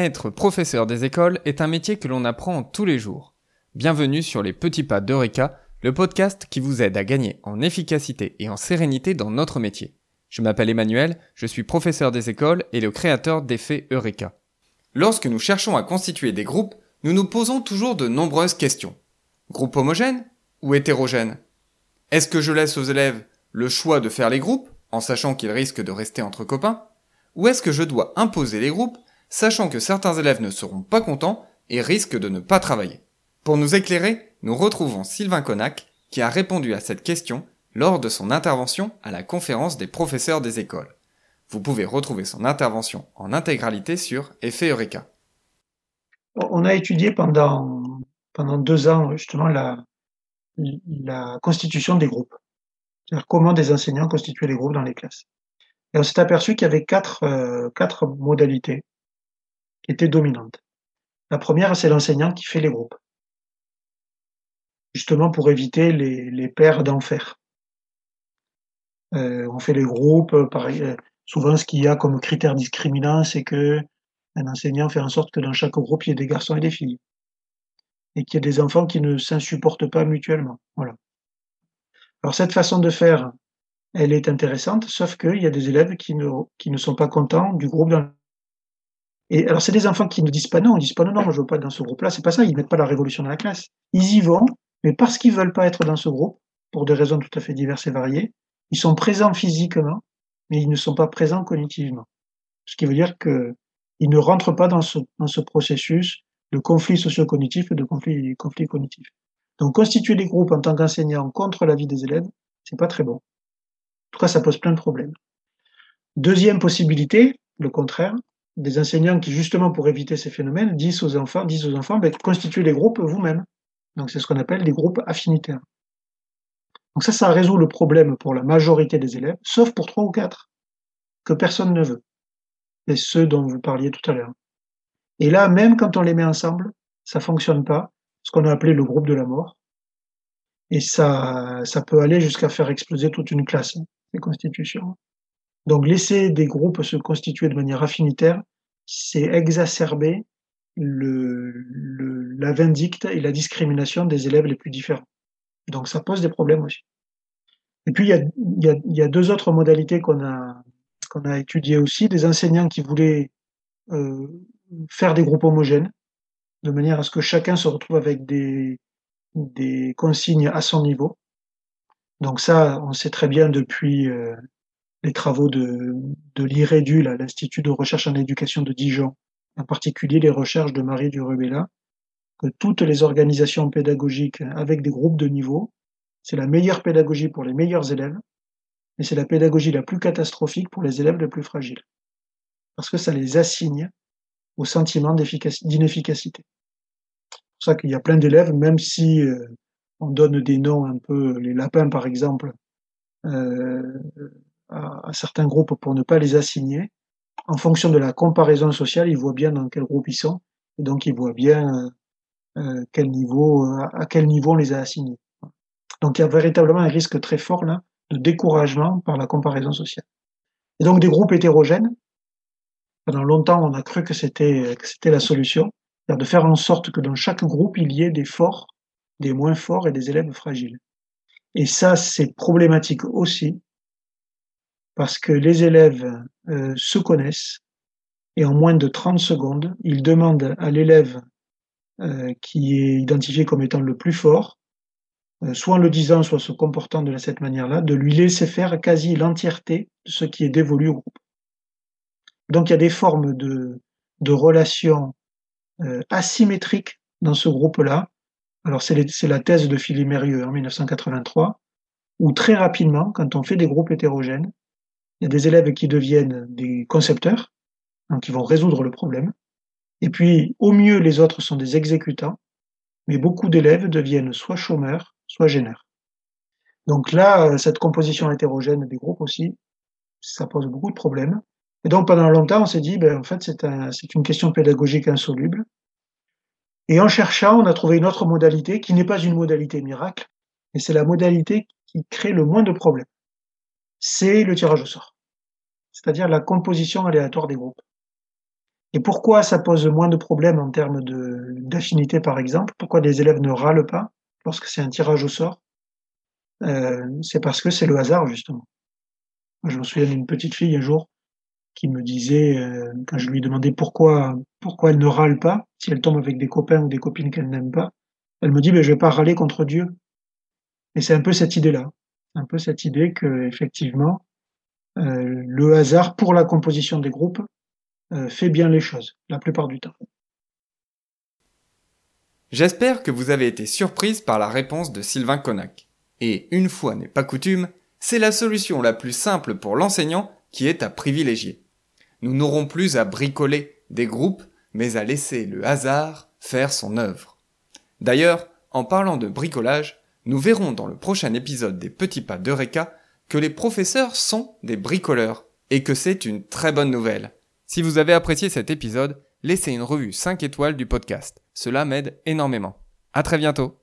Être professeur des écoles est un métier que l'on apprend tous les jours. Bienvenue sur les petits pas d'Eureka, le podcast qui vous aide à gagner en efficacité et en sérénité dans notre métier. Je m'appelle Emmanuel, je suis professeur des écoles et le créateur d'effets Eureka. Lorsque nous cherchons à constituer des groupes, nous nous posons toujours de nombreuses questions. Groupe homogène ou hétérogène? Est-ce que je laisse aux élèves le choix de faire les groupes, en sachant qu'ils risquent de rester entre copains? Ou est-ce que je dois imposer les groupes sachant que certains élèves ne seront pas contents et risquent de ne pas travailler. Pour nous éclairer, nous retrouvons Sylvain Connac, qui a répondu à cette question lors de son intervention à la conférence des professeurs des écoles. Vous pouvez retrouver son intervention en intégralité sur Effet Eureka. On a étudié pendant, deux ans justement la, constitution des groupes. C'est-à-dire comment des enseignants constituaient les groupes dans les classes. Et on s'est aperçu qu'il y avait quatre, euh, quatre modalités était dominante. La première, c'est l'enseignant qui fait les groupes, justement pour éviter les, paires d'enfer. Euh, on fait les groupes, pareil, euh, souvent ce qu'il y a comme critère discriminant, c'est que un enseignant fait en sorte que dans chaque groupe, il y ait des garçons et des filles. Et qu'il y ait des enfants qui ne s'insupportent pas mutuellement. Voilà. Alors cette façon de faire, elle est intéressante, sauf qu'il y a des élèves qui ne, qui ne sont pas contents du groupe dans et alors, c'est des enfants qui ne disent pas non, ils disent pas non, non, moi je veux pas être dans ce groupe-là, c'est pas ça, ils mettent pas la révolution dans la classe. Ils y vont, mais parce qu'ils veulent pas être dans ce groupe, pour des raisons tout à fait diverses et variées, ils sont présents physiquement, mais ils ne sont pas présents cognitivement. Ce qui veut dire que ils ne rentrent pas dans ce, dans ce processus de conflit socio-cognitif et de conflit, conflit cognitif. Donc, constituer des groupes en tant qu'enseignant contre la vie des élèves, c'est pas très bon. En tout cas, ça pose plein de problèmes. Deuxième possibilité, le contraire, des enseignants qui, justement, pour éviter ces phénomènes, disent aux enfants, disent aux enfants, ben, constituez les groupes vous-même. Donc, c'est ce qu'on appelle des groupes affinitaires. Donc ça, ça résout le problème pour la majorité des élèves, sauf pour trois ou quatre, que personne ne veut. Et ceux dont vous parliez tout à l'heure. Et là, même quand on les met ensemble, ça fonctionne pas, ce qu'on a appelé le groupe de la mort. Et ça, ça peut aller jusqu'à faire exploser toute une classe, hein, les constitutions. Donc laisser des groupes se constituer de manière affinitaire, c'est exacerber le, le, la vindicte et la discrimination des élèves les plus différents. Donc ça pose des problèmes aussi. Et puis il y a, y a, y a deux autres modalités qu'on a, qu'on a étudiées aussi, des enseignants qui voulaient euh, faire des groupes homogènes, de manière à ce que chacun se retrouve avec des, des consignes à son niveau. Donc ça, on sait très bien depuis euh, les travaux de, de l'IREDU, l'Institut de recherche en éducation de Dijon, en particulier les recherches de Marie Durubella, que toutes les organisations pédagogiques avec des groupes de niveau, c'est la meilleure pédagogie pour les meilleurs élèves, mais c'est la pédagogie la plus catastrophique pour les élèves les plus fragiles. Parce que ça les assigne au sentiment d'inefficacité. C'est pour ça qu'il y a plein d'élèves, même si euh, on donne des noms un peu, les lapins par exemple, euh, certains groupes pour ne pas les assigner. En fonction de la comparaison sociale, ils voient bien dans quel groupe ils sont, et donc ils voient bien euh, euh euh, à quel niveau on les a assignés. Donc il y a véritablement un risque très fort là de découragement par la comparaison sociale. Et donc des groupes hétérogènes. Pendant longtemps, on a cru que c'était que c'était la solution, c'est-à-dire de faire en sorte que dans chaque groupe il y ait des forts, des moins forts et des élèves fragiles. Et ça, c'est problématique aussi parce que les élèves euh, se connaissent et en moins de 30 secondes, ils demandent à l'élève euh, qui est identifié comme étant le plus fort, euh, soit en le disant, soit se comportant de cette manière-là, de lui laisser faire quasi l'entièreté de ce qui est dévolu au groupe. Donc il y a des formes de, de relations asymétriques dans ce groupe-là. Alors c'est la thèse de Philippe Mérieux en 1983, où très rapidement, quand on fait des groupes hétérogènes, il y a des élèves qui deviennent des concepteurs, donc qui vont résoudre le problème. Et puis, au mieux, les autres sont des exécutants, mais beaucoup d'élèves deviennent soit chômeurs, soit gêneurs. Donc là, cette composition hétérogène des groupes aussi, ça pose beaucoup de problèmes. Et donc pendant longtemps, on s'est dit, ben, en fait, c'est un, une question pédagogique insoluble. Et en cherchant, on a trouvé une autre modalité qui n'est pas une modalité miracle, mais c'est la modalité qui crée le moins de problèmes c'est le tirage au sort, c'est-à-dire la composition aléatoire des groupes. Et pourquoi ça pose moins de problèmes en termes d'affinité, par exemple? Pourquoi les élèves ne râlent pas lorsque c'est un tirage au sort? Heu, c'est parce que c'est le hasard, justement. Je me souviens d'une petite fille un jour qui me disait, heu, quand je lui demandais pourquoi pourquoi elle ne râle pas, si elle tombe avec des copains ou des copines qu'elle n'aime pas, elle me dit: «Beh, je vais pas râler contre Dieu». Et c'est un peu cette idée-là, un peu cette idée qu'effectivement, heu, le hasard pour la composition des groupes, heu, fait bien les choses, la plupart du temps. J'espère que vous avez été surprise par la réponse de Sylvain Connac. Et une fois n'est pas coutume, c'est la solution la plus simple pour l'enseignant qui est à privilégier. Nous n'aurons plus à bricoler des groupes, mais à laisser le hasard faire son œuvre. D'ailleurs, en parlant de bricolage, nous verrons dans le prochain épisode des Petits Pas d'Eureka que les professeurs sont des bricoleurs et que c'est une très bonne nouvelle. Si vous avez apprécié cet épisode, laissez une revue 5 étoiles du podcast. Cela m'aide énormément. À très bientôt.